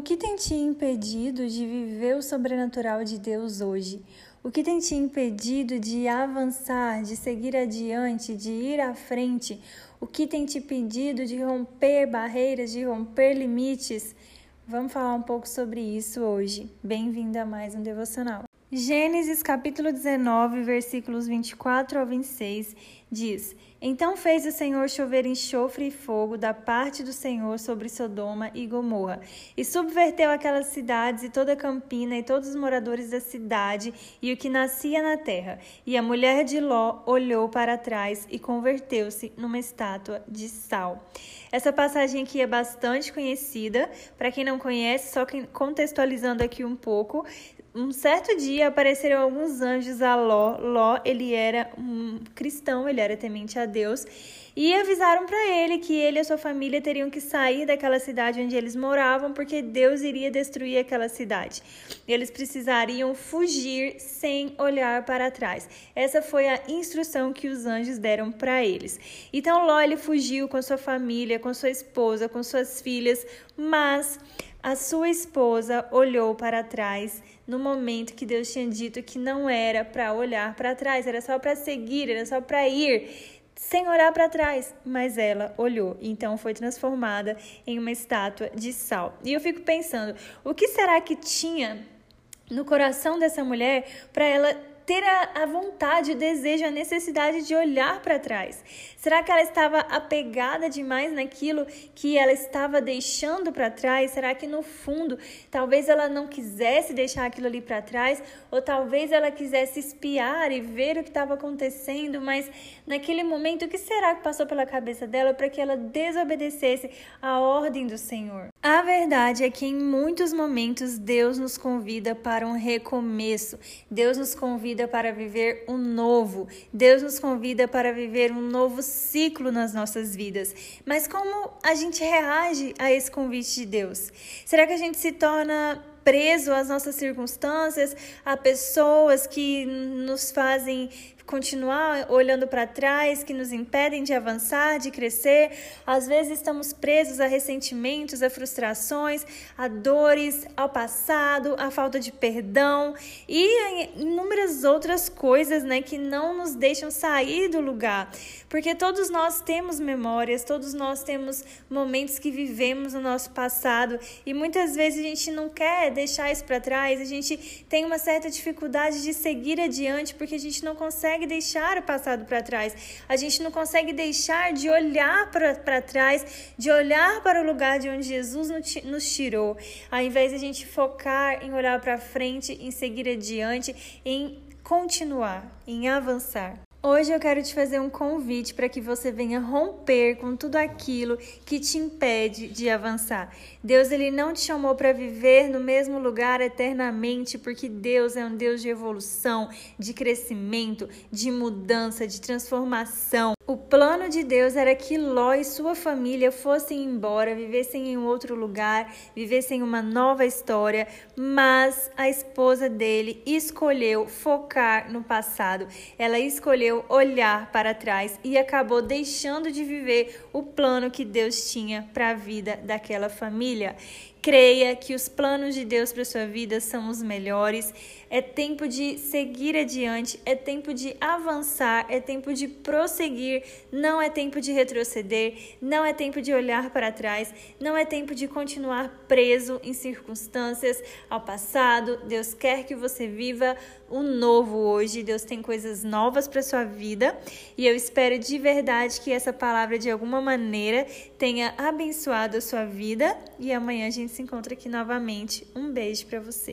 O que tem te impedido de viver o sobrenatural de Deus hoje? O que tem te impedido de avançar, de seguir adiante, de ir à frente? O que tem te impedido de romper barreiras, de romper limites? Vamos falar um pouco sobre isso hoje. Bem-vindo a mais um devocional. Gênesis capítulo 19, versículos 24 ao 26 diz: Então fez o Senhor chover enxofre e fogo da parte do Senhor sobre Sodoma e Gomorra, e subverteu aquelas cidades e toda a campina e todos os moradores da cidade e o que nascia na terra. E a mulher de Ló olhou para trás e converteu-se numa estátua de sal. Essa passagem aqui é bastante conhecida. Para quem não conhece, só contextualizando aqui um pouco, um certo dia apareceram alguns anjos a Ló. Ló, ele era um cristão, ele era temente a Deus, e avisaram para ele que ele e a sua família teriam que sair daquela cidade onde eles moravam, porque Deus iria destruir aquela cidade. Eles precisariam fugir sem olhar para trás. Essa foi a instrução que os anjos deram para eles. Então Ló ele fugiu com sua família, com sua esposa, com suas filhas, mas a sua esposa olhou para trás no momento que Deus tinha dito que não era para olhar para trás, era só para seguir, era só para ir, sem olhar para trás. Mas ela olhou, então foi transformada em uma estátua de sal. E eu fico pensando, o que será que tinha no coração dessa mulher para ela ter a, a vontade, o desejo, a necessidade de olhar para trás? Será que ela estava apegada demais naquilo que ela estava deixando para trás? Será que no fundo talvez ela não quisesse deixar aquilo ali para trás? Ou talvez ela quisesse espiar e ver o que estava acontecendo, mas naquele momento o que será que passou pela cabeça dela para que ela desobedecesse a ordem do Senhor? A verdade é que em muitos momentos Deus nos convida para um recomeço. Deus nos convida para viver um novo. Deus nos convida para viver um novo ciclo nas nossas vidas. Mas como a gente reage a esse convite de Deus? Será que a gente se torna preso às nossas circunstâncias, a pessoas que nos fazem continuar olhando para trás, que nos impedem de avançar, de crescer. Às vezes estamos presos a ressentimentos, a frustrações, a dores, ao passado, a falta de perdão e inúmeras outras coisas, né, que não nos deixam sair do lugar. Porque todos nós temos memórias, todos nós temos momentos que vivemos no nosso passado e muitas vezes a gente não quer deixar isso para trás, a gente tem uma certa dificuldade de seguir adiante porque a gente não consegue consegue deixar o passado para trás, a gente não consegue deixar de olhar para trás, de olhar para o lugar de onde Jesus nos tirou, ao invés de a gente focar em olhar para frente, em seguir adiante, em continuar, em avançar. Hoje eu quero te fazer um convite para que você venha romper com tudo aquilo que te impede de avançar. Deus ele não te chamou para viver no mesmo lugar eternamente, porque Deus é um Deus de evolução, de crescimento, de mudança, de transformação. O plano de Deus era que Ló e sua família fossem embora, vivessem em outro lugar, vivessem uma nova história, mas a esposa dele escolheu focar no passado. Ela escolheu olhar para trás e acabou deixando de viver o plano que Deus tinha para a vida daquela família. Creia que os planos de Deus para sua vida são os melhores. É tempo de seguir adiante, é tempo de avançar, é tempo de prosseguir, não é tempo de retroceder, não é tempo de olhar para trás, não é tempo de continuar preso em circunstâncias ao passado. Deus quer que você viva o novo hoje. Deus tem coisas novas para sua vida e eu espero de verdade que essa palavra de alguma maneira tenha abençoado a sua vida e amanhã a gente se encontra aqui novamente. Um beijo para você.